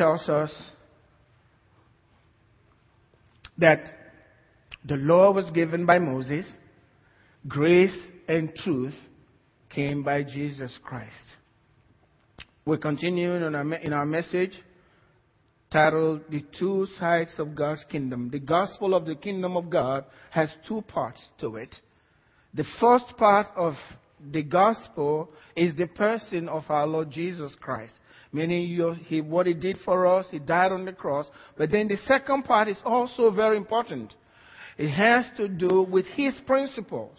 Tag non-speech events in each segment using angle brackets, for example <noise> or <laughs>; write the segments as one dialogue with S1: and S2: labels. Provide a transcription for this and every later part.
S1: tells us that the law was given by Moses, grace and truth came by Jesus Christ. We're continuing in our, in our message titled The Two Sides of God's Kingdom. The gospel of the kingdom of God has two parts to it. The first part of the gospel is the person of our Lord Jesus Christ. Meaning he, what he did for us, he died on the cross. But then the second part is also very important. It has to do with his principles.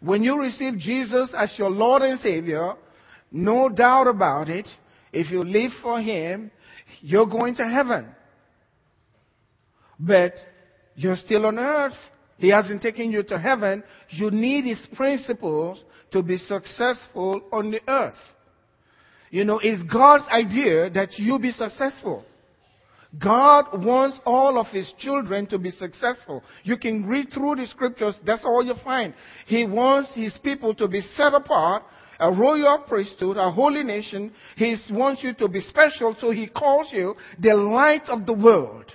S1: When you receive Jesus as your Lord and Savior, no doubt about it, if you live for him, you're going to heaven. But you're still on earth. He hasn't taken you to heaven. You need his principles to be successful on the earth. You know, it's God's idea that you be successful. God wants all of His children to be successful. You can read through the scriptures, that's all you find. He wants His people to be set apart, a royal priesthood, a holy nation. He wants you to be special, so He calls you the light of the world.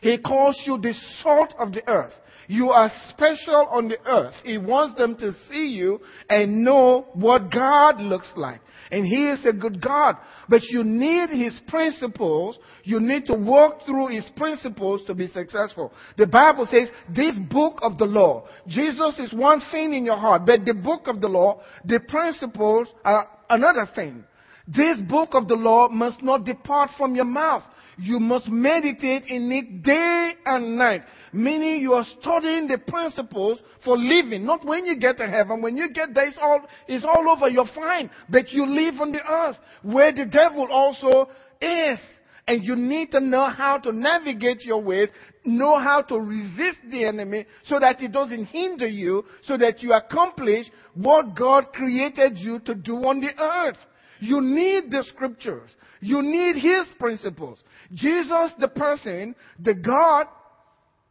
S1: He calls you the salt of the earth. You are special on the earth. He wants them to see you and know what God looks like. And He is a good God. But you need His principles. You need to walk through His principles to be successful. The Bible says this book of the law. Jesus is one thing in your heart, but the book of the law, the principles are another thing. This book of the law must not depart from your mouth. You must meditate in it day and night. Meaning you are studying the principles for living. Not when you get to heaven. When you get there, it's all, it's all over. You're fine. But you live on the earth where the devil also is. And you need to know how to navigate your ways, know how to resist the enemy so that it doesn't hinder you, so that you accomplish what God created you to do on the earth. You need the scriptures. You need His principles. Jesus, the person, the God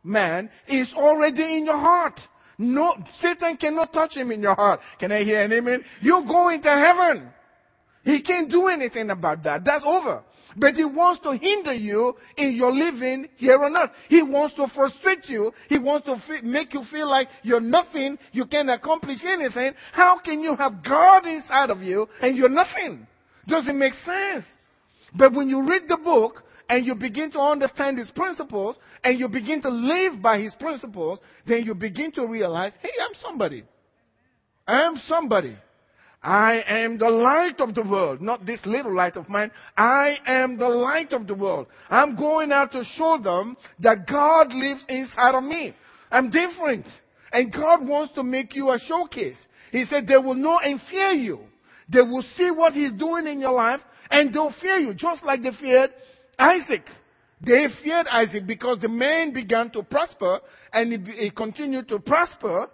S1: man, is already in your heart. No, Satan cannot touch him in your heart. Can I hear an amen? You're going to heaven. He can't do anything about that. That's over. But he wants to hinder you in your living here on earth. He wants to frustrate you. He wants to make you feel like you're nothing. You can't accomplish anything. How can you have God inside of you and you're nothing? Doesn't make sense. But when you read the book, and you begin to understand his principles and you begin to live by his principles, then you begin to realize, hey, I'm somebody. I am somebody. I am the light of the world, not this little light of mine. I am the light of the world. I'm going out to show them that God lives inside of me. I'm different. And God wants to make you a showcase. He said they will know and fear you. They will see what He's doing in your life and they'll fear you, just like they feared Isaac. They feared Isaac because the man began to prosper and he, he continued to prosper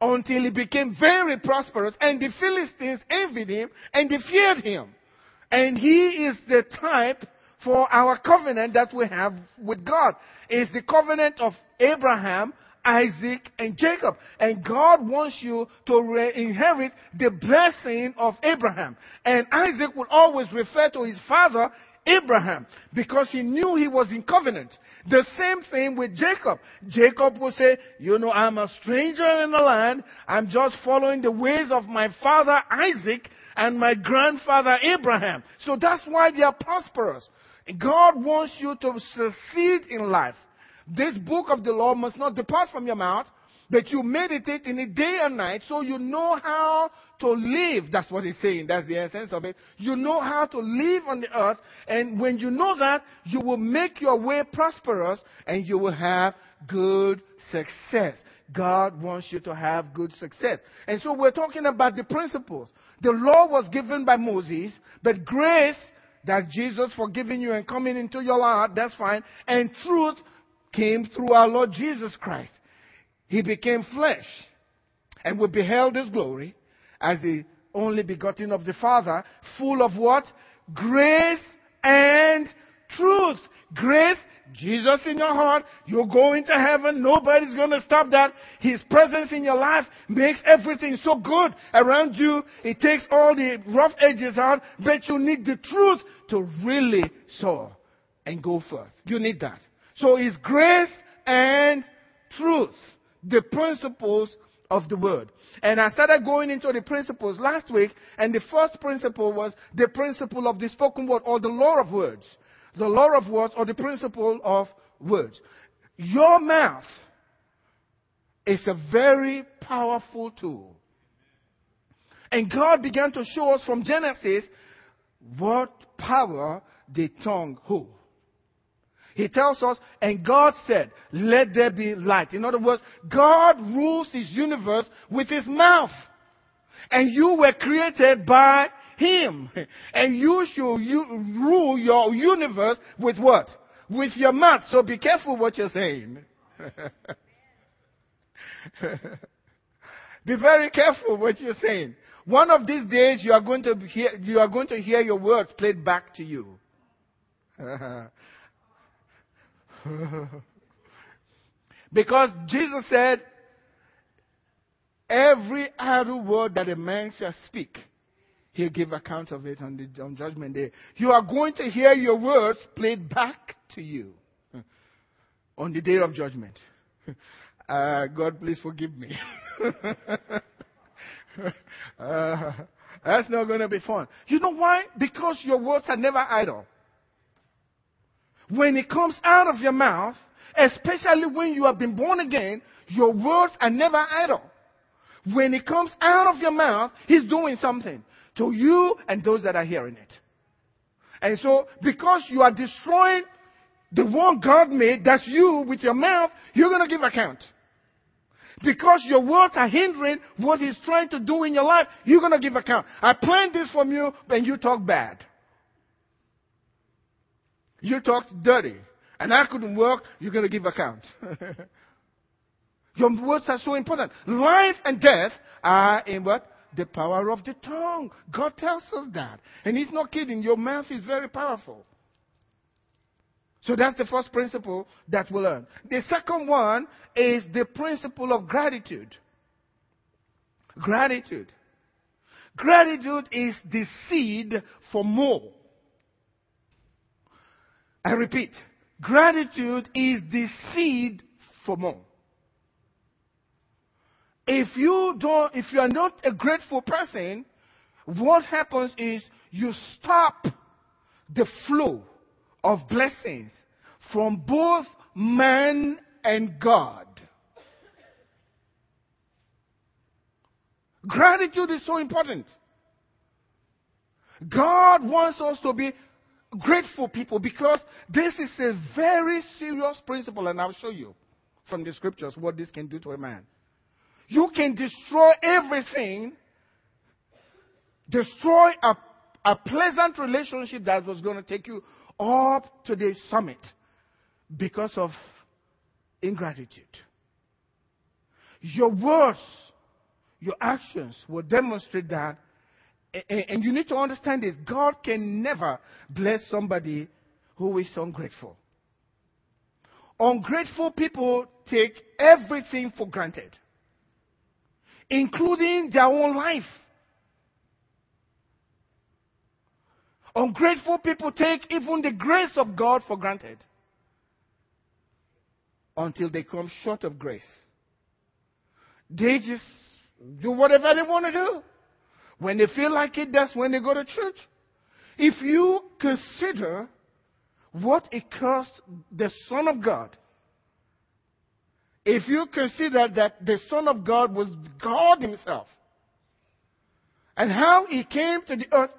S1: until he became very prosperous and the Philistines envied him and they feared him. And he is the type for our covenant that we have with God. It's the covenant of Abraham, Isaac, and Jacob. And God wants you to re- inherit the blessing of Abraham. And Isaac will always refer to his father Abraham because he knew he was in covenant. The same thing with Jacob. Jacob will say, you know, I'm a stranger in the land. I'm just following the ways of my father Isaac and my grandfather Abraham. So that's why they are prosperous. God wants you to succeed in life. This book of the law must not depart from your mouth, but you meditate in it day and night so you know how to live. That's what he's saying. That's the essence of it. You know how to live on the earth. And when you know that, you will make your way prosperous and you will have good success. God wants you to have good success. And so we're talking about the principles. The law was given by Moses, but grace, that's Jesus forgiving you and coming into your heart, that's fine. And truth came through our Lord Jesus Christ. He became flesh and we beheld his glory as the only begotten of the Father, full of what? Grace and truth. Grace Jesus in your heart, you go into heaven. Nobody's going to stop that. His presence in your life makes everything so good around you. It takes all the rough edges out, but you need the truth to really soar and go forth. You need that. So it's grace and truth, the principles of the word. And I started going into the principles last week, and the first principle was the principle of the spoken word or the law of words. The law of words or the principle of words. Your mouth is a very powerful tool. And God began to show us from Genesis what power the tongue holds. He tells us, and God said, let there be light. In other words, God rules his universe with his mouth. And you were created by him. <laughs> And you should you rule your universe with what? With your mouth. So be careful what you're saying. <laughs> be very careful what you're saying. One of these days you are going to hear, you are going to hear your words played back to you. <laughs> <laughs> because Jesus said, every idle word that a man shall speak, he'll give account of it on the on judgment day. You are going to hear your words played back to you on the day of judgment. <laughs> Uh, God, please forgive me. <laughs> uh, that's not going to be fun. You know why? Because your words are never idle when it comes out of your mouth, especially when you have been born again, your words are never idle. When it comes out of your mouth, He's doing something to you and those that are hearing it. And so, because you are destroying the one God made, that's you with your mouth, you're going to give account. Because your words are hindering what He's trying to do in your life, you're going to give account. I planned this from you, and you talk bad. You talked dirty. And I couldn't work, you're going to give account. <laughs> Your words are so important. Life and death are in what? The power of the tongue. God tells us that. And He's not kidding. Your mouth is very powerful. So that's the first principle that we learn. The second one is the principle of gratitude. Gratitude. Gratitude is the seed for more. I repeat, gratitude is the seed for more. If you don't, if you are not a grateful person, what happens is you stop the flow of blessings from both man and God. Gratitude is so important. God wants us to be grateful people because this is a very serious principle, and I'll show you from the scriptures what this can do to a man. You can destroy everything, destroy a, a pleasant relationship that was going to take you up to the summit because of ingratitude. Your words, your actions will demonstrate that and you need to understand this God can never bless somebody who is ungrateful. Ungrateful people take everything for granted, including their own life. Ungrateful people take even the grace of God for granted until they come short of grace. They just do whatever they want to do. When they feel like it, that's when they go to church. If you consider what it cost the Son of God, if you consider that the Son of God was God Himself, and how He came to the earth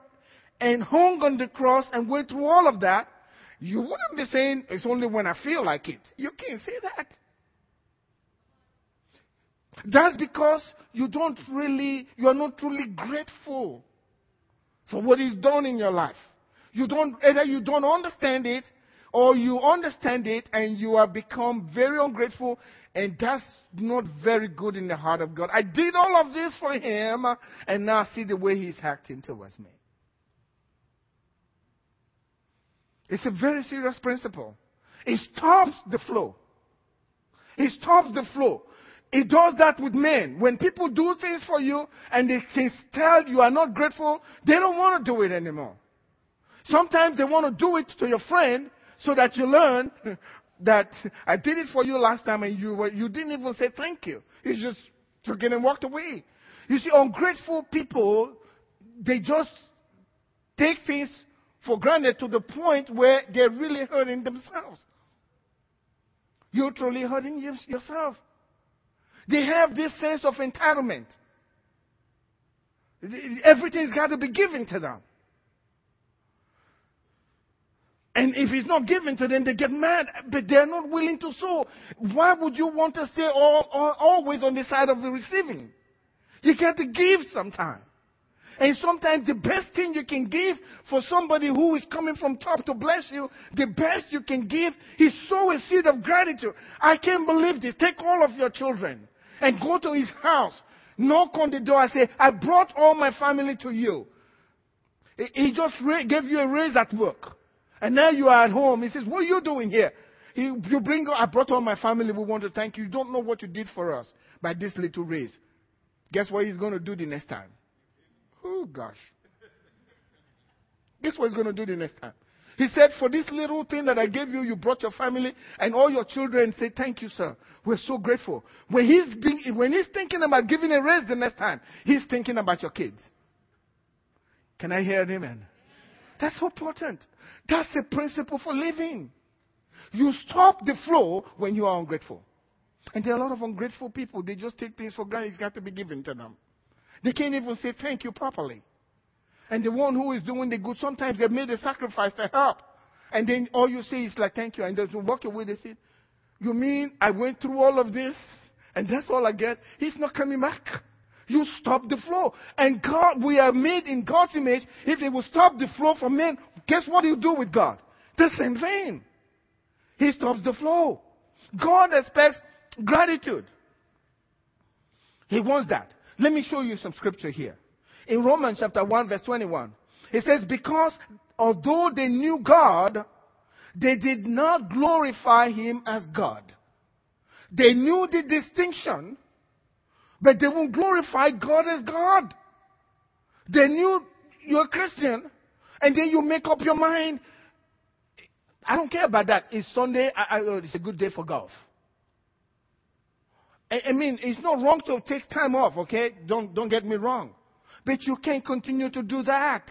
S1: and hung on the cross and went through all of that, you wouldn't be saying it's only when I feel like it. You can't say that. That's because you don't really, you are not truly grateful for what is done in your life. You don't, either you don't understand it or you understand it and you have become very ungrateful and that's not very good in the heart of God. I did all of this for Him and now see the way He's acting towards me. It's a very serious principle. It stops the flow. It stops the flow. It does that with men. When people do things for you and they can tell you are not grateful, they don't want to do it anymore. Sometimes they want to do it to your friend so that you learn <laughs> that I did it for you last time and you, were, you didn't even say thank you. You just took it and walked away. You see, ungrateful people, they just take things for granted to the point where they're really hurting themselves. You're truly hurting yourself. They have this sense of entitlement. Everything's got to be given to them. And if it's not given to them, they get mad, but they're not willing to sow. Why would you want to stay all, all, always on the side of the receiving? You got to give sometimes. And sometimes the best thing you can give for somebody who is coming from top to bless you, the best you can give is sow a seed of gratitude. I can't believe this. Take all of your children and go to his house, knock on the door and say, I brought all my family to you. He just gave you a raise at work. And now you are at home. He says, What are you doing here? He, you bring, I brought all my family. We want to thank you. You don't know what you did for us by this little raise. Guess what he's going to do the next time? Oh, gosh. Guess what he's going to do the next time? He said, For this little thing that I gave you, you brought your family and all your children. Say, Thank you, sir. We're so grateful. When he's, being, when he's thinking about giving a raise the next time, he's thinking about your kids. Can I hear an amen? That's so important. That's the principle for living. You stop the flow when you are ungrateful. And there are a lot of ungrateful people. They just take things for granted. It's got to be given to them. They can't even say thank you properly. And the one who is doing the good, sometimes they've made a sacrifice to help. And then all you say is like, thank you. And they walk away. They say, you mean I went through all of this and that's all I get? He's not coming back. You stop the flow. And God, we are made in God's image. If He will stop the flow from men, guess what He'll do with God? The same thing. He stops the flow. God expects gratitude. He wants that. Let me show you some scripture here. In Romans chapter 1 verse 21, it says, because although they knew God, they did not glorify Him as God. They knew the distinction, but they won't glorify God as God. They knew you're a Christian, and then you make up your mind. I don't care about that. It's Sunday. I, I, oh, it's a good day for golf. I, I mean, it's not wrong to take time off, okay? Don't, don't get me wrong. But you can't continue to do that.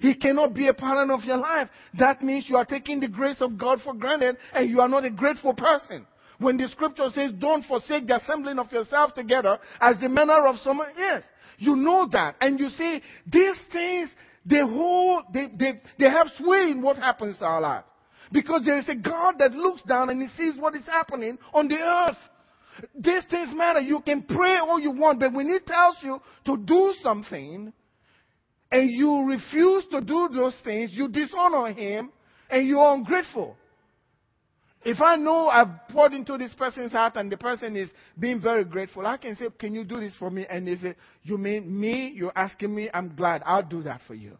S1: He cannot be a part of your life. That means you are taking the grace of God for granted and you are not a grateful person. When the scripture says, don't forsake the assembling of yourself together as the manner of some is. You know that. And you see, these things, they hold, they, they, they have sway in what happens to our life. Because there is a God that looks down and he sees what is happening on the earth. These things matter. You can pray all you want, but when He tells you to do something and you refuse to do those things, you dishonor Him and you are ungrateful. If I know I've poured into this person's heart and the person is being very grateful, I can say, Can you do this for me? And they say, You mean me? You're asking me? I'm glad. I'll do that for you.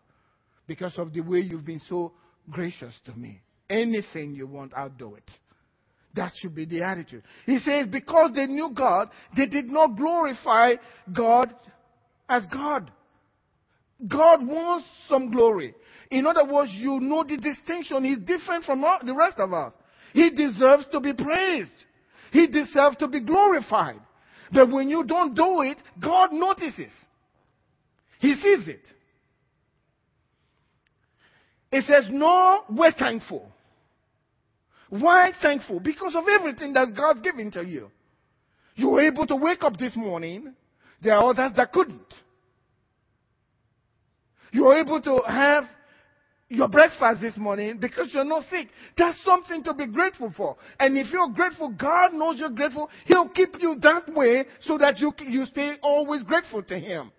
S1: Because of the way you've been so gracious to me. Anything you want, I'll do it. That should be the attitude. He says, because they knew God, they did not glorify God as God. God wants some glory. In other words, you know the distinction. He's different from all, the rest of us. He deserves to be praised. He deserves to be glorified. But when you don't do it, God notices. He sees it. It says, No, we're thankful. Why thankful? Because of everything that God's given to you. You were able to wake up this morning. There are others that couldn't. You were able to have your breakfast this morning because you're not sick. That's something to be grateful for. And if you're grateful, God knows you're grateful. He'll keep you that way so that you, you stay always grateful to Him.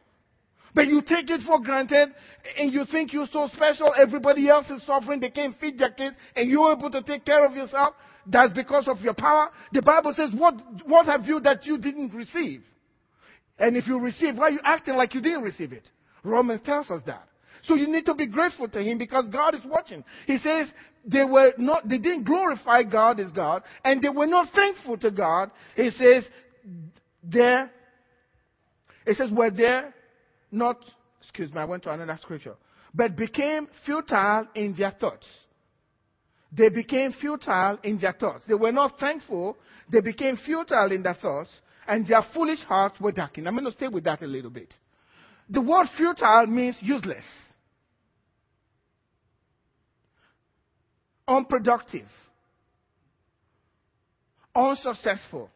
S1: But you take it for granted and you think you're so special. Everybody else is suffering. They can't feed their kids and you're able to take care of yourself. That's because of your power. The Bible says, what, what have you that you didn't receive? And if you receive, why are you acting like you didn't receive it? Romans tells us that. So you need to be grateful to him because God is watching. He says they were not, they didn't glorify God as God and they were not thankful to God. He says there, it says were there not, excuse me, I went to another scripture, but became futile in their thoughts. They became futile in their thoughts. They were not thankful. They became futile in their thoughts and their foolish hearts were darkened. I'm going to stay with that a little bit. The word futile means useless, unproductive, unsuccessful,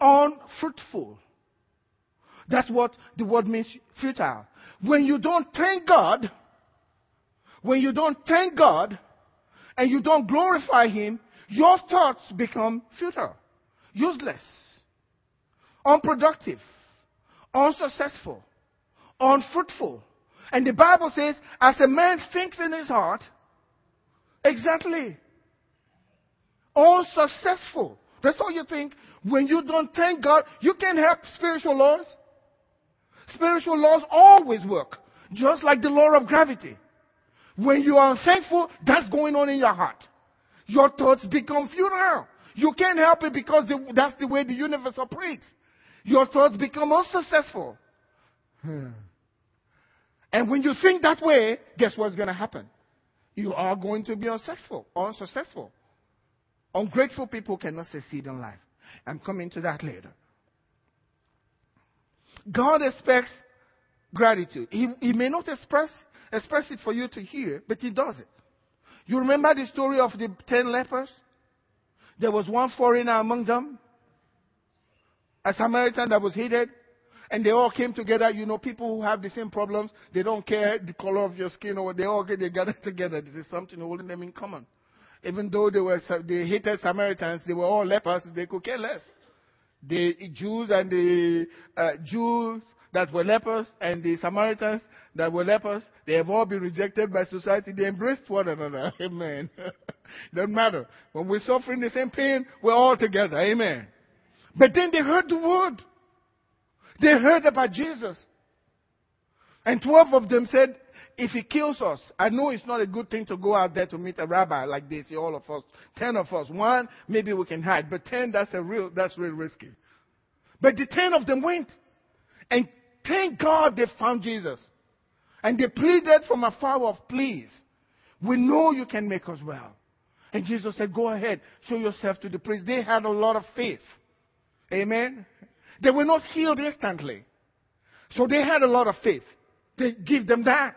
S1: unfruitful. That's what the word means futile. When you don't thank God, when you don't thank God and you don't glorify Him, your thoughts become futile, useless, unproductive, unsuccessful, unfruitful. And the Bible says, as a man thinks in his heart, exactly, unsuccessful. That's all you think. When you don't thank God, you can't help spiritual laws. Spiritual laws always work, just like the law of gravity. When you are unthankful, that's going on in your heart. Your thoughts become futile. You can't help it because that's the way the universe operates. Your thoughts become unsuccessful. Hmm. And when you think that way, guess what's going to happen? You are going to be unsuccessful. Unsuccessful. Ungrateful people cannot succeed in life. I'm coming to that later. God expects gratitude. He, he may not express, express it for you to hear, but He does it. You remember the story of the ten lepers? There was one foreigner among them, a Samaritan that was hated, and they all came together. You know, people who have the same problems, they don't care the color of your skin or what. they all get they gathered <laughs> together. This is something holding them in common. Even though they were they hated Samaritans, they were all lepers. They could care less. The Jews and the uh, Jews that were lepers and the Samaritans that were lepers, they have all been rejected by society. They embraced one another. <laughs> Amen. <laughs> Doesn't matter. When we're suffering the same pain, we're all together. Amen. But then they heard the word. They heard about Jesus. And 12 of them said, if he kills us, I know it's not a good thing to go out there to meet a rabbi like this, all of us, 10 of us. One, maybe we can hide, but 10, that's a real, that's real risky. But the 10 of them went. And thank God they found Jesus. And they pleaded from afar of, please, we know you can make us well. And Jesus said, go ahead, show yourself to the priest. They had a lot of faith. Amen. They were not healed instantly. So they had a lot of faith. They give them that.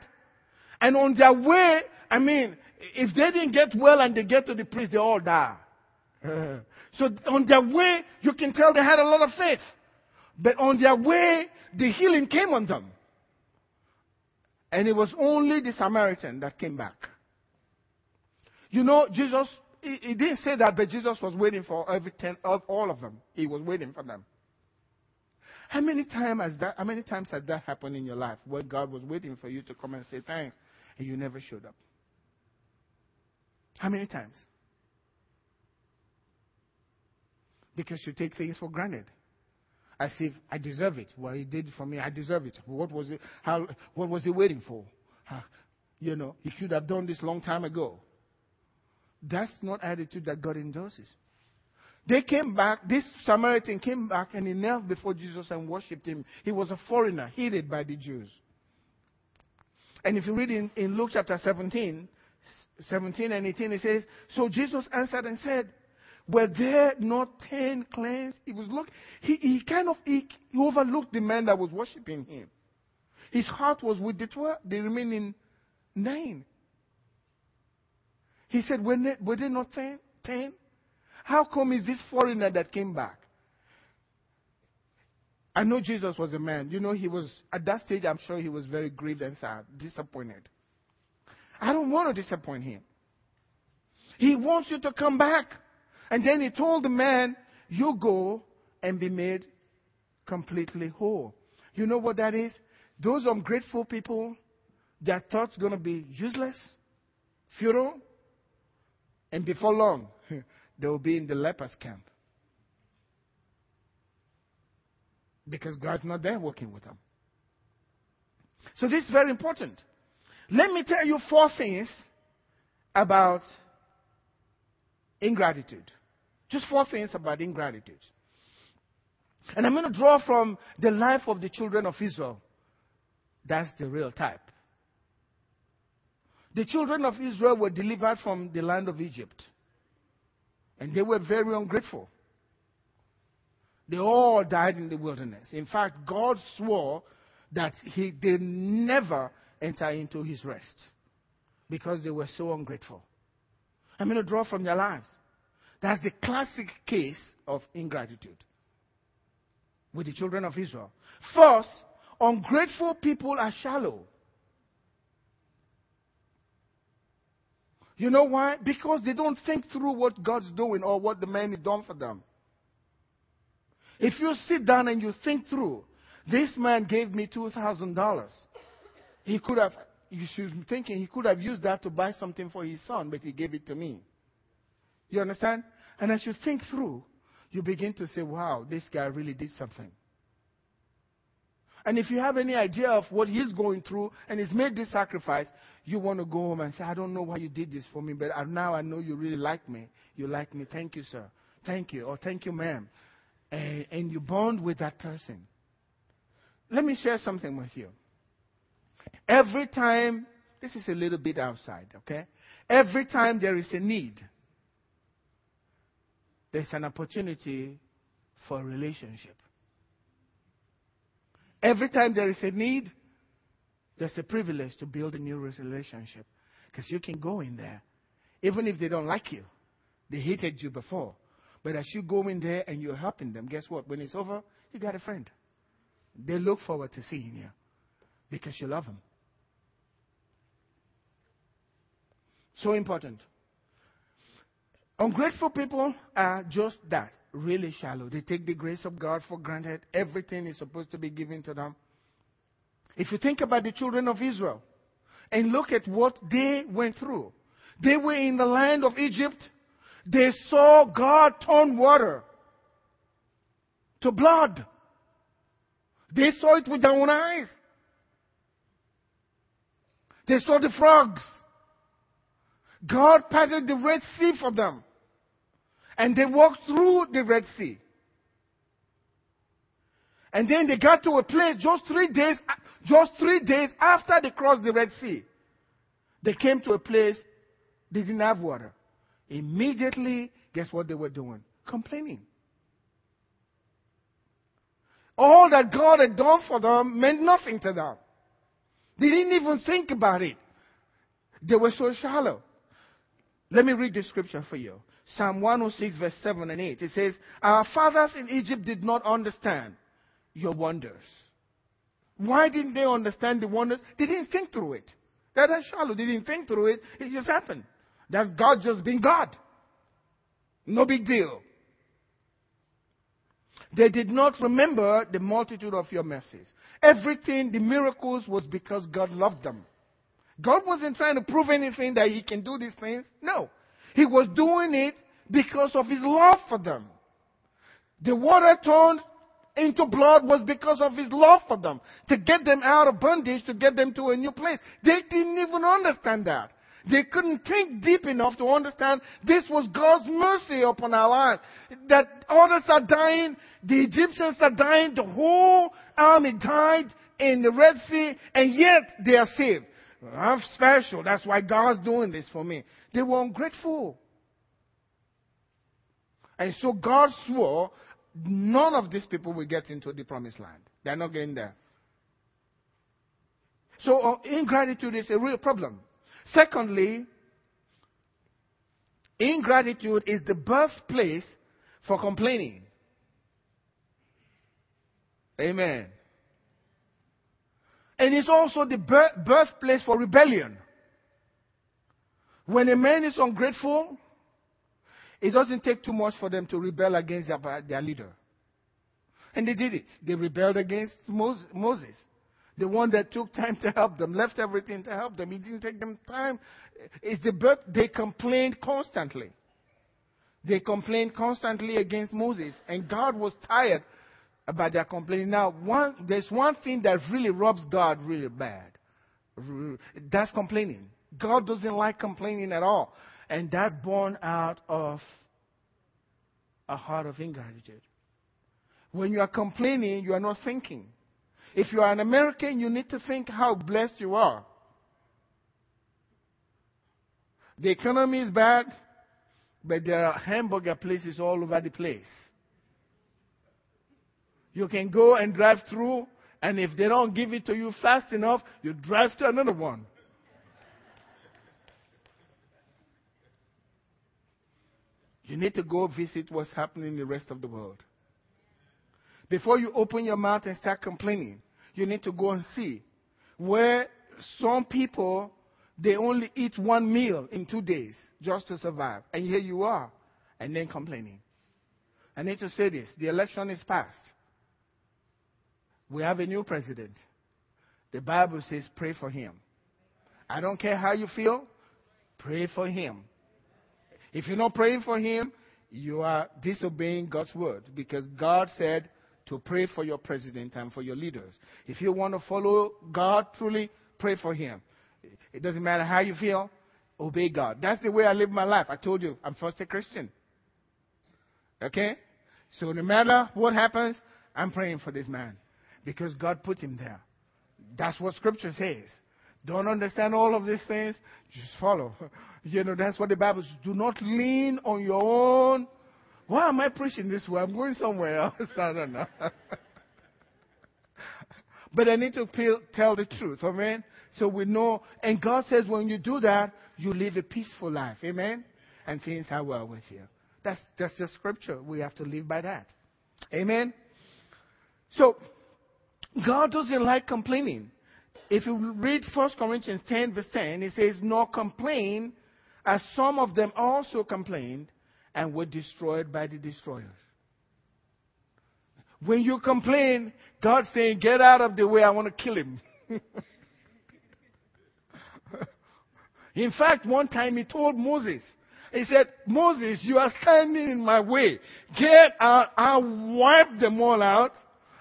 S1: And on their way, I mean, if they didn't get well and they get to the priest, they all die. <laughs> so on their way, you can tell they had a lot of faith. But on their way, the healing came on them. And it was only the Samaritan that came back. You know, Jesus, he, he didn't say that, but Jesus was waiting for every ten, of all of them. He was waiting for them. How many, time has that, how many times has that happened in your life where God was waiting for you to come and say thanks and you never showed up? How many times? Because you take things for granted. As if I deserve it. Well, he did for me. I deserve it. What was it? How, what was he waiting for? you know, he should have done this long time ago. That's not attitude that God endorses. They came back, this Samaritan came back and he knelt before Jesus and worshipped him. He was a foreigner, hated by the Jews. And if you read in, in Luke chapter 17, 17 and 18, it says, So Jesus answered and said, Were there not ten cleansed? He was look, he, he kind of he, he overlooked the man that was worshiping him. His heart was with the twelve, the remaining nine. He said, Were, were there not ten? ten? How come is this foreigner that came back? I know Jesus was a man. You know, he was, at that stage, I'm sure he was very grieved and sad, disappointed. I don't want to disappoint him. He wants you to come back. And then he told the man, You go and be made completely whole. You know what that is? Those ungrateful people, their thoughts going to be useless, futile, and before long, <laughs> they will be in the lepers camp. Because God's not there working with them. So this is very important. Let me tell you four things about ingratitude. Just four things about ingratitude. And I'm going to draw from the life of the children of Israel. That's the real type. The children of Israel were delivered from the land of Egypt. And they were very ungrateful. They all died in the wilderness. In fact, God swore that he, they never enter into his rest because they were so ungrateful. I'm going to draw from their lives. That's the classic case of ingratitude with the children of Israel. First, ungrateful people are shallow. You know why? Because they don't think through what God's doing or what the man has done for them. If you sit down and you think through, this man gave me $2,000. He could have, you should be thinking, he could have used that to buy something for his son, but he gave it to me. You understand? And as you think through, you begin to say, wow, this guy really did something. And if you have any idea of what he's going through and he's made this sacrifice, you want to go home and say, I don't know why you did this for me, but now I know you really like me. You like me. Thank you, sir. Thank you. Or thank you, ma'am. And, and you bond with that person. Let me share something with you. Every time, this is a little bit outside, okay? Every time there is a need, there's an opportunity for relationship. Every time there is a need, there's a privilege to build a new relationship. Because you can go in there, even if they don't like you. They hated you before. But as you go in there and you're helping them, guess what? When it's over, you got a friend. They look forward to seeing you because you love them. So important. Ungrateful people are just that really shallow. They take the grace of God for granted. Everything is supposed to be given to them. If you think about the children of Israel and look at what they went through, they were in the land of Egypt. They saw God turn water to blood. They saw it with their own eyes. They saw the frogs. God parted the Red Sea for them. And they walked through the Red Sea. And then they got to a place just three days, just three days after they crossed the Red Sea. They came to a place they didn't have water. Immediately, guess what they were doing? Complaining. All that God had done for them meant nothing to them. They didn't even think about it. They were so shallow. Let me read the scripture for you. Psalm 106, verse 7 and 8. It says, Our fathers in Egypt did not understand your wonders. Why didn't they understand the wonders? They didn't think through it. That is shallow. They didn't think through it. It just happened. That's God just being God. No big deal. They did not remember the multitude of your mercies. Everything, the miracles, was because God loved them. God wasn't trying to prove anything that He can do these things. No. He was doing it because of his love for them. The water turned into blood was because of his love for them. To get them out of bondage, to get them to a new place. They didn't even understand that. They couldn't think deep enough to understand this was God's mercy upon our lives. That others are dying, the Egyptians are dying, the whole army died in the Red Sea, and yet they are saved. I'm special. That's why God's doing this for me. They were ungrateful. And so God swore none of these people will get into the promised land. They're not getting there. So uh, ingratitude is a real problem. Secondly, ingratitude is the birthplace for complaining. Amen. And it's also the birthplace for rebellion. When a man is ungrateful, it doesn't take too much for them to rebel against their, their leader. And they did it. They rebelled against Moses. The one that took time to help them, left everything to help them. He didn't take them time. It's the birth. They complained constantly. They complained constantly against Moses. And God was tired about their complaining. Now, one, there's one thing that really rubs God really bad. That's complaining. God doesn't like complaining at all. And that's born out of a heart of ingratitude. When you are complaining, you are not thinking. If you are an American, you need to think how blessed you are. The economy is bad, but there are hamburger places all over the place. You can go and drive through, and if they don't give it to you fast enough, you drive to another one. You need to go visit what's happening in the rest of the world. Before you open your mouth and start complaining, you need to go and see where some people they only eat one meal in two days just to survive. And here you are, and then complaining. I need to say this the election is past. We have a new president. The Bible says, pray for him. I don't care how you feel, pray for him. If you're not praying for him, you are disobeying God's word because God said to pray for your president and for your leaders. If you want to follow God truly, pray for him. It doesn't matter how you feel, obey God. That's the way I live my life. I told you, I'm first a Christian. Okay? So no matter what happens, I'm praying for this man because God put him there. That's what scripture says. Don't understand all of these things, just follow. <laughs> You know, that's what the Bible says. Do not lean on your own. Why am I preaching this way? I'm going somewhere else. <laughs> I don't know. <laughs> but I need to tell the truth, amen? So we know, and God says when you do that, you live a peaceful life, amen? And things are well with you. That's, that's the scripture. We have to live by that. Amen? So, God doesn't like complaining. If you read 1 Corinthians 10, verse 10, it says, Nor complain, as some of them also complained and were destroyed by the destroyers. When you complain, God's saying, Get out of the way, I want to kill him. <laughs> In fact, one time he told Moses, he said, Moses, you are standing in my way. Get out, I'll wipe them all out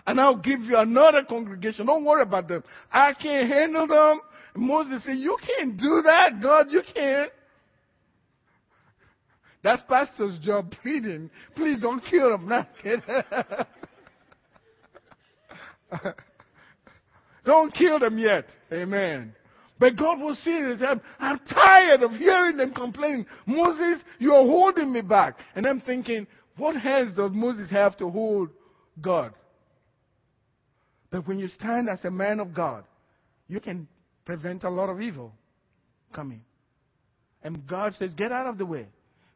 S1: and I'll give you another congregation. Don't worry about them. I can't handle them. Moses said, You can't do that, God, you can't. That's pastor's job, <laughs> pleading. Please don't kill them. Not <laughs> don't kill them yet. Amen. But God was serious. I'm, I'm tired of hearing them complaining. Moses, you're holding me back. And I'm thinking, what hands does Moses have to hold God? But when you stand as a man of God, you can prevent a lot of evil coming. And God says, Get out of the way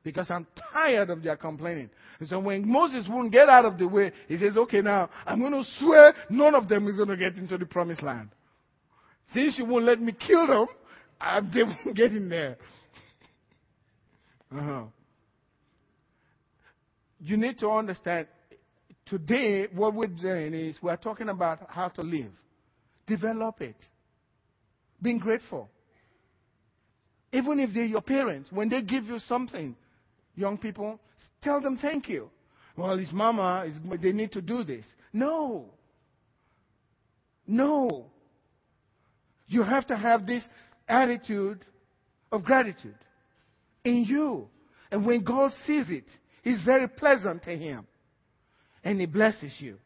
S1: because I'm tired of their complaining. And so when Moses wouldn't get out of the way, he says, Okay, now I'm going to swear none of them is going to get into the promised land. Since you won't let me kill them, uh, they won't get in there. Uh-huh. You need to understand Today, what we're doing is we're talking about how to live. Develop it. Being grateful. Even if they're your parents, when they give you something, young people, tell them thank you. Well, his mama, is, they need to do this. No. No. You have to have this attitude of gratitude in you. And when God sees it, it's very pleasant to Him and He blesses you.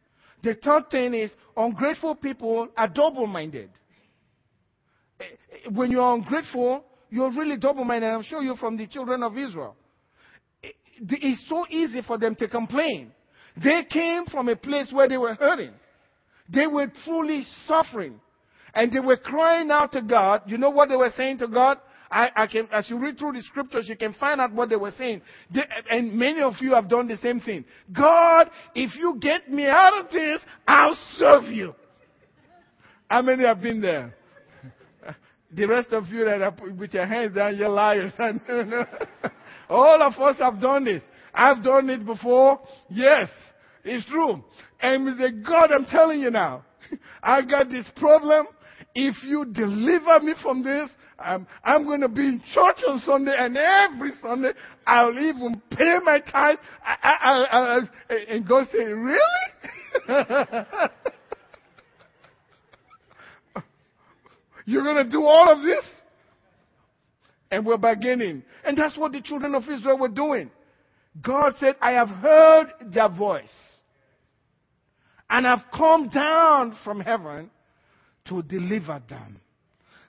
S1: The third thing is ungrateful people are double minded. Eh, eh, when you're ungrateful, you're really double minded. I'm sure you're from the children of Israel. It's so easy for them to complain. They came from a place where they were hurting. They were truly suffering. And they were crying out to God. You know what they were saying to God? I, I, can, as you read through the scriptures, you can find out what they were saying. They, and many of you have done the same thing. God, if you get me out of this, I'll serve you. How many have been there? <laughs> The rest of you that are with your hands down, you're liars. <laughs> All of us have done this. I've done it before. Yes, it's true. And we say, God, I'm telling you now, <laughs> I got this problem. If you deliver me from this, I'm, I'm going to be in church on Sunday, and every Sunday I'll even pay my tithe. I, I, I, and God said, Really? <laughs> You're going to do all of this? And we're beginning. And that's what the children of Israel were doing. God said, I have heard their voice. And I've come down from heaven to deliver them.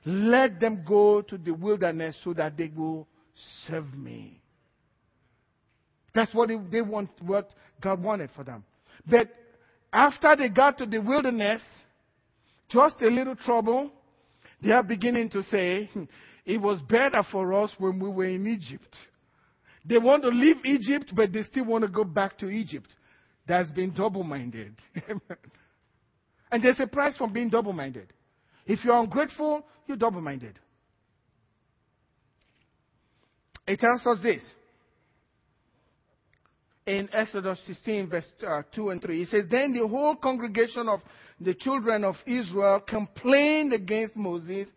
S1: Let them go to the wilderness so that they will serve me. That's what they want, what God wanted for them. But after they got to the wilderness, just a little trouble, they are beginning to say, hmm, it was better for us when we were in Egypt. They want to leave Egypt, but they still want to go back to Egypt. That's been double minded. <laughs> and there's a price for being double minded. If you're ungrateful, you're double minded. It tells us this in Exodus 16, verse uh, 2 and 3. It says, Then the whole congregation of the children of Israel complained against Moses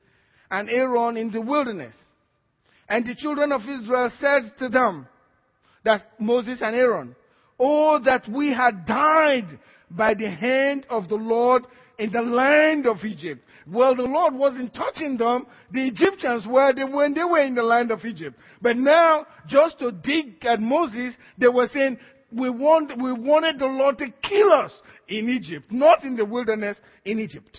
S1: and Aaron in the wilderness. And the children of Israel said to them, that Moses and Aaron, Oh, that we had died by the hand of the Lord in the land of Egypt. Well, the Lord wasn't touching them. The Egyptians were when they were in the land of Egypt. But now, just to dig at Moses, they were saying, we, want, we wanted the Lord to kill us in Egypt, not in the wilderness, in Egypt.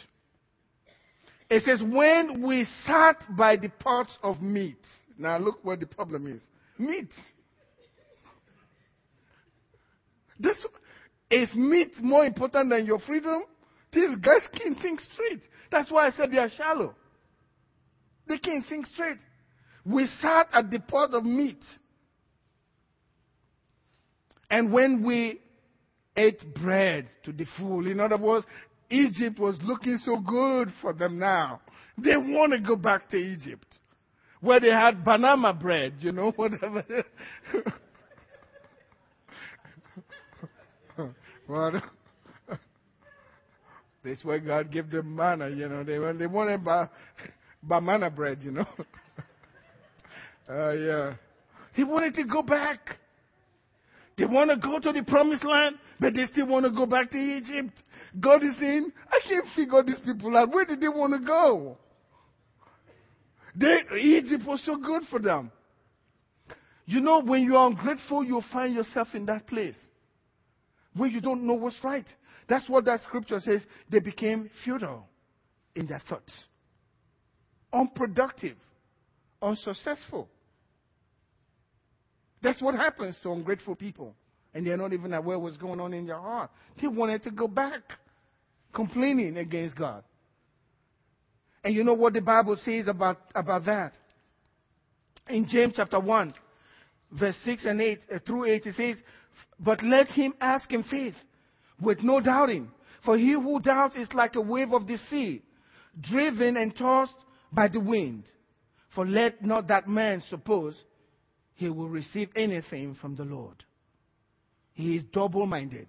S1: It says, when we sat by the pots of meat. Now look what the problem is. Meat. This, is meat more important than your freedom? These guys can't think straight. That's why I said they are shallow. They can't think straight. We sat at the pot of meat. And when we ate bread to the full, in other words, Egypt was looking so good for them now. They want to go back to Egypt. Where they had banana bread, you know, <laughs> whatever. well, that's why God gave them manna, you know. They, they wanted ba- banana bread, you know. <laughs> uh, yeah. He wanted to go back. They want to go to the promised land, but they still want to go back to Egypt. God is saying, I can't figure these people out. Where did they want to go? They, Egypt was so good for them. You know, when you are ungrateful, you'll find yourself in that place where you don't know what's right. That's what that scripture says. They became futile in their thoughts, unproductive, unsuccessful. That's what happens to ungrateful people. And they're not even aware what's going on in their heart. They wanted to go back, complaining against God. And you know what the Bible says about, about that? In James chapter 1, verse 6 and 8 uh, through 8, it says, But let him ask in faith with no doubting. For he who doubts is like a wave of the sea, driven and tossed by the wind. For let not that man suppose he will receive anything from the Lord. He is double minded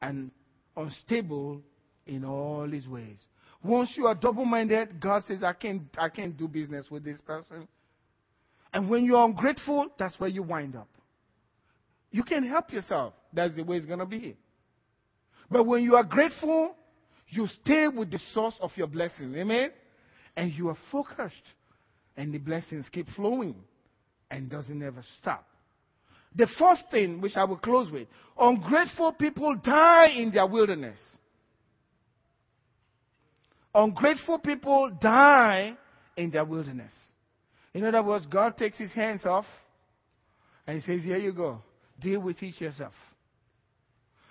S1: and unstable in all his ways. Once you are double minded, God says, I can't, I can't do business with this person. And when you're ungrateful, that's where you wind up. You can't help yourself. That's the way it's going to be. But when you are grateful, you stay with the source of your blessing. Amen? And you are focused. And the blessings keep flowing and doesn't ever stop. The first thing, which I will close with, ungrateful people die in their wilderness. Ungrateful people die in their wilderness. In other words, God takes his hands off and he says, Here you go. Deal with it yourself.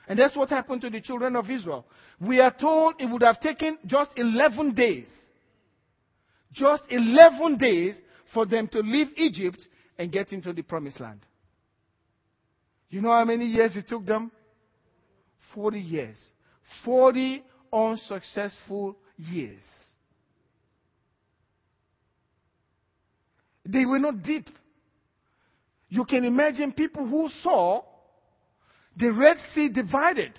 S1: And that's what happened to the children of Israel. We are told it would have taken just 11 days. Just 11 days for them to leave Egypt and get into the promised land. You know how many years it took them? 40 years. 40 unsuccessful years. They were not deep. You can imagine people who saw the Red Sea divided.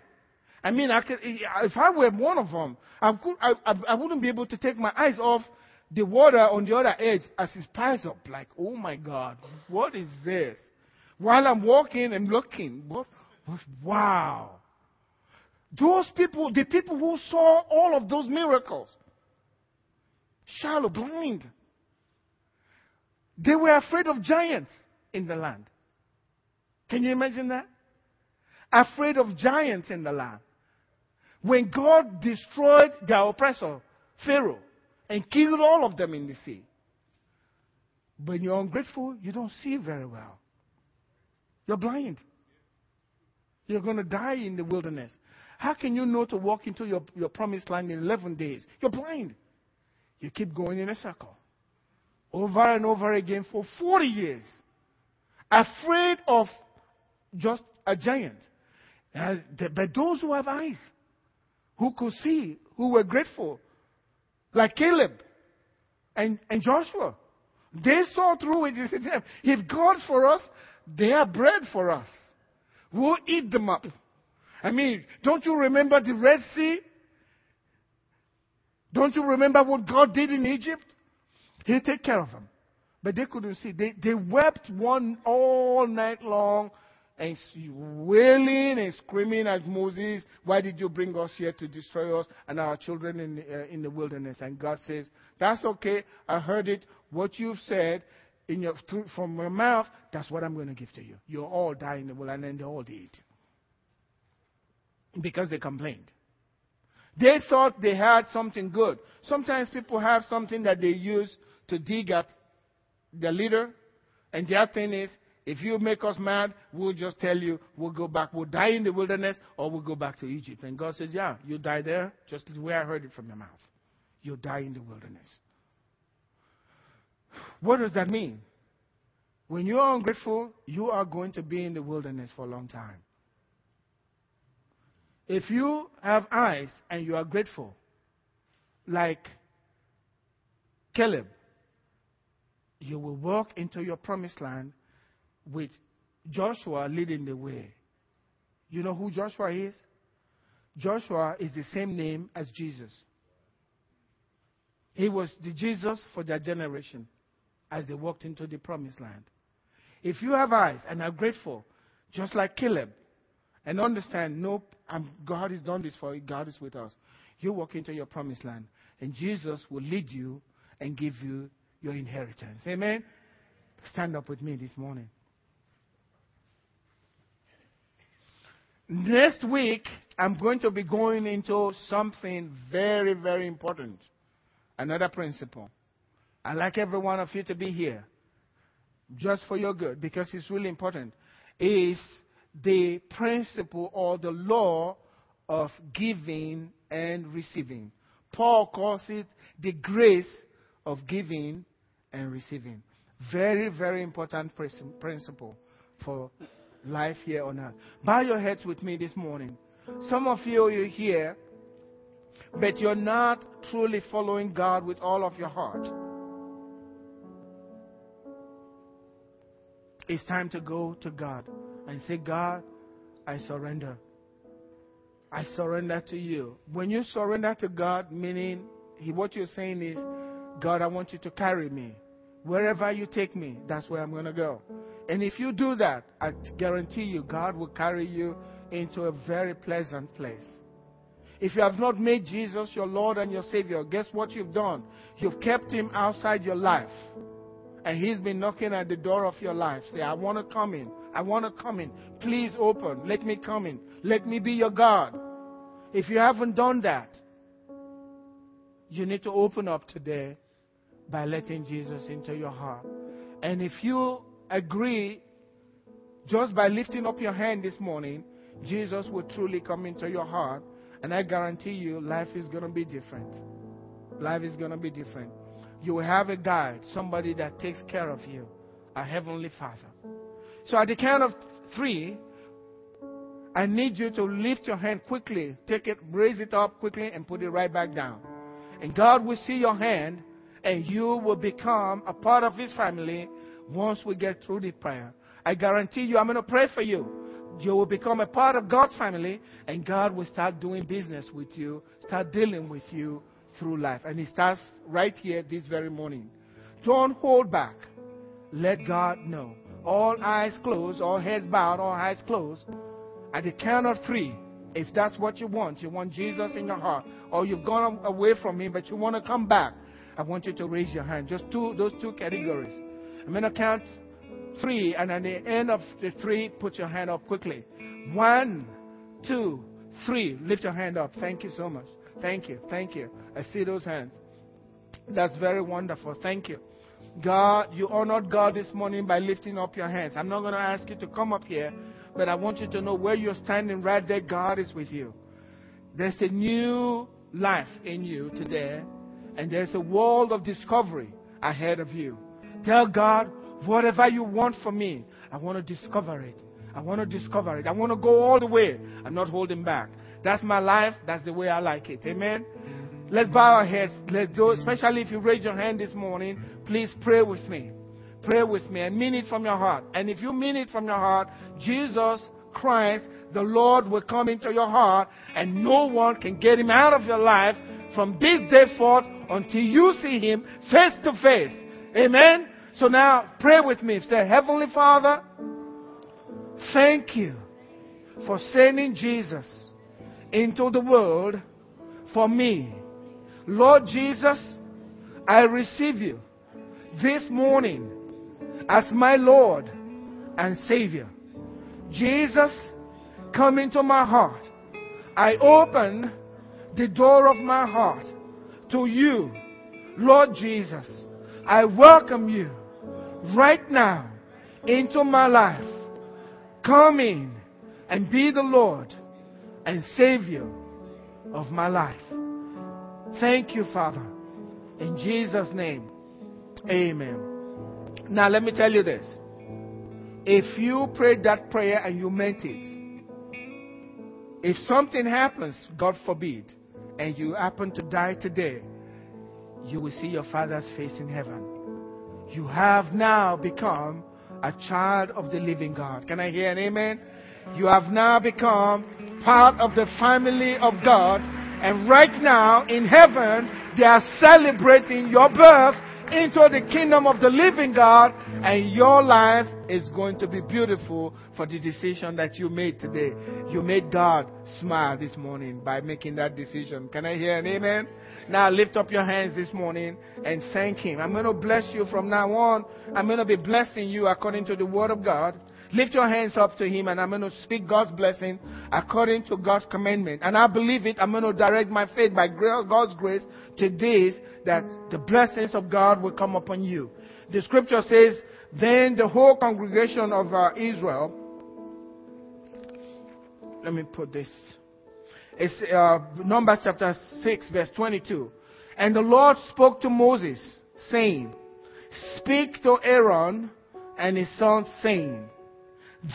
S1: I mean, I could, if I were one of them, I, could, I, I wouldn't be able to take my eyes off the water on the other edge as it piles up. Like, oh my God, what is this? While I'm walking and looking, wow. Those people, the people who saw all of those miracles, Shallow, blind. They were afraid of giants in the land. Can you imagine that? Afraid of giants in the land. When God destroyed their oppressor, Pharaoh, and killed all of them in the sea. When you're ungrateful, you don't see very well. You're blind. You're going to die in the wilderness. How can you know to walk into your, your promised land in 11 days? You're blind. You keep going in a circle over and over again for 40 years, afraid of just a giant. But those who have eyes, who could see, who were grateful, like Caleb and, and Joshua, they saw through it. If God's for us, they are bread for us. We'll eat them up. I mean, don't you remember the Red Sea? Don't you remember what God did in Egypt? He take care of them. But they couldn't see. They, they wept one all night long and wailing and screaming at Moses, Why did you bring us here to destroy us and our children in the, uh, in the wilderness? And God says, That's okay. I heard it. What you've said in your, through, from your mouth, that's what I'm going to give to you. You'll all die in the wilderness. And they all did. Because they complained. They thought they had something good. Sometimes people have something that they use to dig at their leader, and their thing is, if you make us mad, we'll just tell you we'll go back. We'll die in the wilderness or we'll go back to Egypt. And God says, Yeah, you die there, just the way I heard it from your mouth. You'll die in the wilderness. What does that mean? When you are ungrateful, you are going to be in the wilderness for a long time. If you have eyes and you are grateful, like Caleb, you will walk into your promised land with Joshua leading the way. You know who Joshua is? Joshua is the same name as Jesus. He was the Jesus for their generation as they walked into the promised land. If you have eyes and are grateful, just like Caleb, and understand, nope, I'm, God has done this for you, God is with us, you walk into your promised land, and Jesus will lead you and give you your inheritance. Amen? Stand up with me this morning. Next week, I'm going to be going into something very, very important. Another principle. I'd like every one of you to be here just for your good because it's really important. Is the principle or the law of giving and receiving. Paul calls it the grace of giving and receiving. Very, very important principle for life here on earth. Bow your heads with me this morning. Some of you are here, but you're not truly following God with all of your heart. It's time to go to God and say, God, I surrender. I surrender to you. When you surrender to God, meaning what you're saying is, God, I want you to carry me. Wherever you take me, that's where I'm going to go. And if you do that, I guarantee you, God will carry you into a very pleasant place. If you have not made Jesus your Lord and your Savior, guess what you've done? You've kept him outside your life. And he's been knocking at the door of your life. Say, I want to come in. I want to come in. Please open. Let me come in. Let me be your God. If you haven't done that, you need to open up today by letting Jesus into your heart. And if you agree, just by lifting up your hand this morning, Jesus will truly come into your heart. And I guarantee you, life is going to be different. Life is going to be different. You will have a guide, somebody that takes care of you, a heavenly Father. So at the count of three, I need you to lift your hand quickly. Take it, raise it up quickly, and put it right back down. And God will see your hand and you will become a part of His family once we get through the prayer. I guarantee you, I'm going to pray for you. You will become a part of God's family, and God will start doing business with you, start dealing with you through life. And He starts right here this very morning. Don't hold back. Let God know. All eyes closed, all heads bowed, all eyes closed. At the count of three, if that's what you want, you want Jesus in your heart, or you've gone away from Him, but you want to come back, I want you to raise your hand. Just two, those two categories. I'm going to count three, and at the end of the three, put your hand up quickly. One, two, three. Lift your hand up. Thank you so much. Thank you. Thank you. I see those hands. That's very wonderful. Thank you. God, you honored God this morning by lifting up your hands. I'm not going to ask you to come up here, but I want you to know where you're standing right there, God is with you. There's a new life in you today, and there's a world of discovery ahead of you. Tell God, whatever you want from me, I want to discover it. I want to discover it. I want to go all the way. I'm not holding back. That's my life. That's the way I like it. Mm-hmm. Amen. Let's bow our heads. Let's go. Especially if you raise your hand this morning, please pray with me. Pray with me and mean it from your heart. And if you mean it from your heart, Jesus Christ, the Lord, will come into your heart, and no one can get him out of your life from this day forth until you see him face to face. Amen. So now pray with me. Say, Heavenly Father, thank you for sending Jesus into the world for me. Lord Jesus, I receive you this morning as my Lord and Savior. Jesus, come into my heart. I open the door of my heart to you, Lord Jesus. I welcome you right now into my life. Come in and be the Lord and Savior of my life. Thank you, Father. In Jesus' name, amen. Now, let me tell you this. If you prayed that prayer and you meant it, if something happens, God forbid, and you happen to die today, you will see your Father's face in heaven. You have now become a child of the living God. Can I hear an amen? You have now become part of the family of God. And right now in heaven, they are celebrating your birth into the kingdom of the living God. And your life is going to be beautiful for the decision that you made today. You made God smile this morning by making that decision. Can I hear an amen? Now lift up your hands this morning and thank Him. I'm going to bless you from now on. I'm going to be blessing you according to the Word of God. Lift your hands up to Him and I'm going to speak God's blessing according to God's commandment. And I believe it. I'm going to direct my faith by God's grace to this that the blessings of God will come upon you. The scripture says, then the whole congregation of uh, Israel, let me put this. It's uh, Numbers chapter 6, verse 22. And the Lord spoke to Moses, saying, Speak to Aaron and his sons, saying,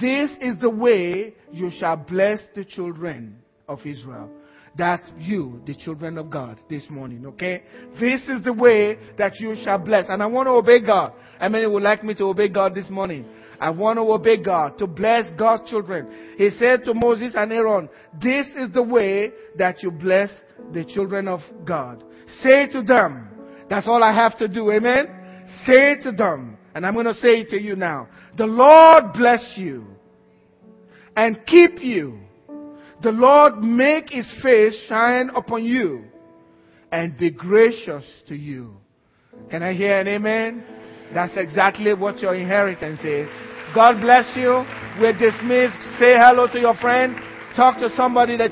S1: this is the way you shall bless the children of Israel. That's you, the children of God, this morning, okay? This is the way that you shall bless. And I want to obey God. How many would like me to obey God this morning? I want to obey God, to bless God's children. He said to Moses and Aaron, this is the way that you bless the children of God. Say to them, that's all I have to do, amen? Say to them, and I'm going to say it to you now. The Lord bless you and keep you. The Lord make his face shine upon you and be gracious to you. Can I hear an amen? That's exactly what your inheritance is. God bless you. We're dismissed. Say hello to your friend. Talk to somebody that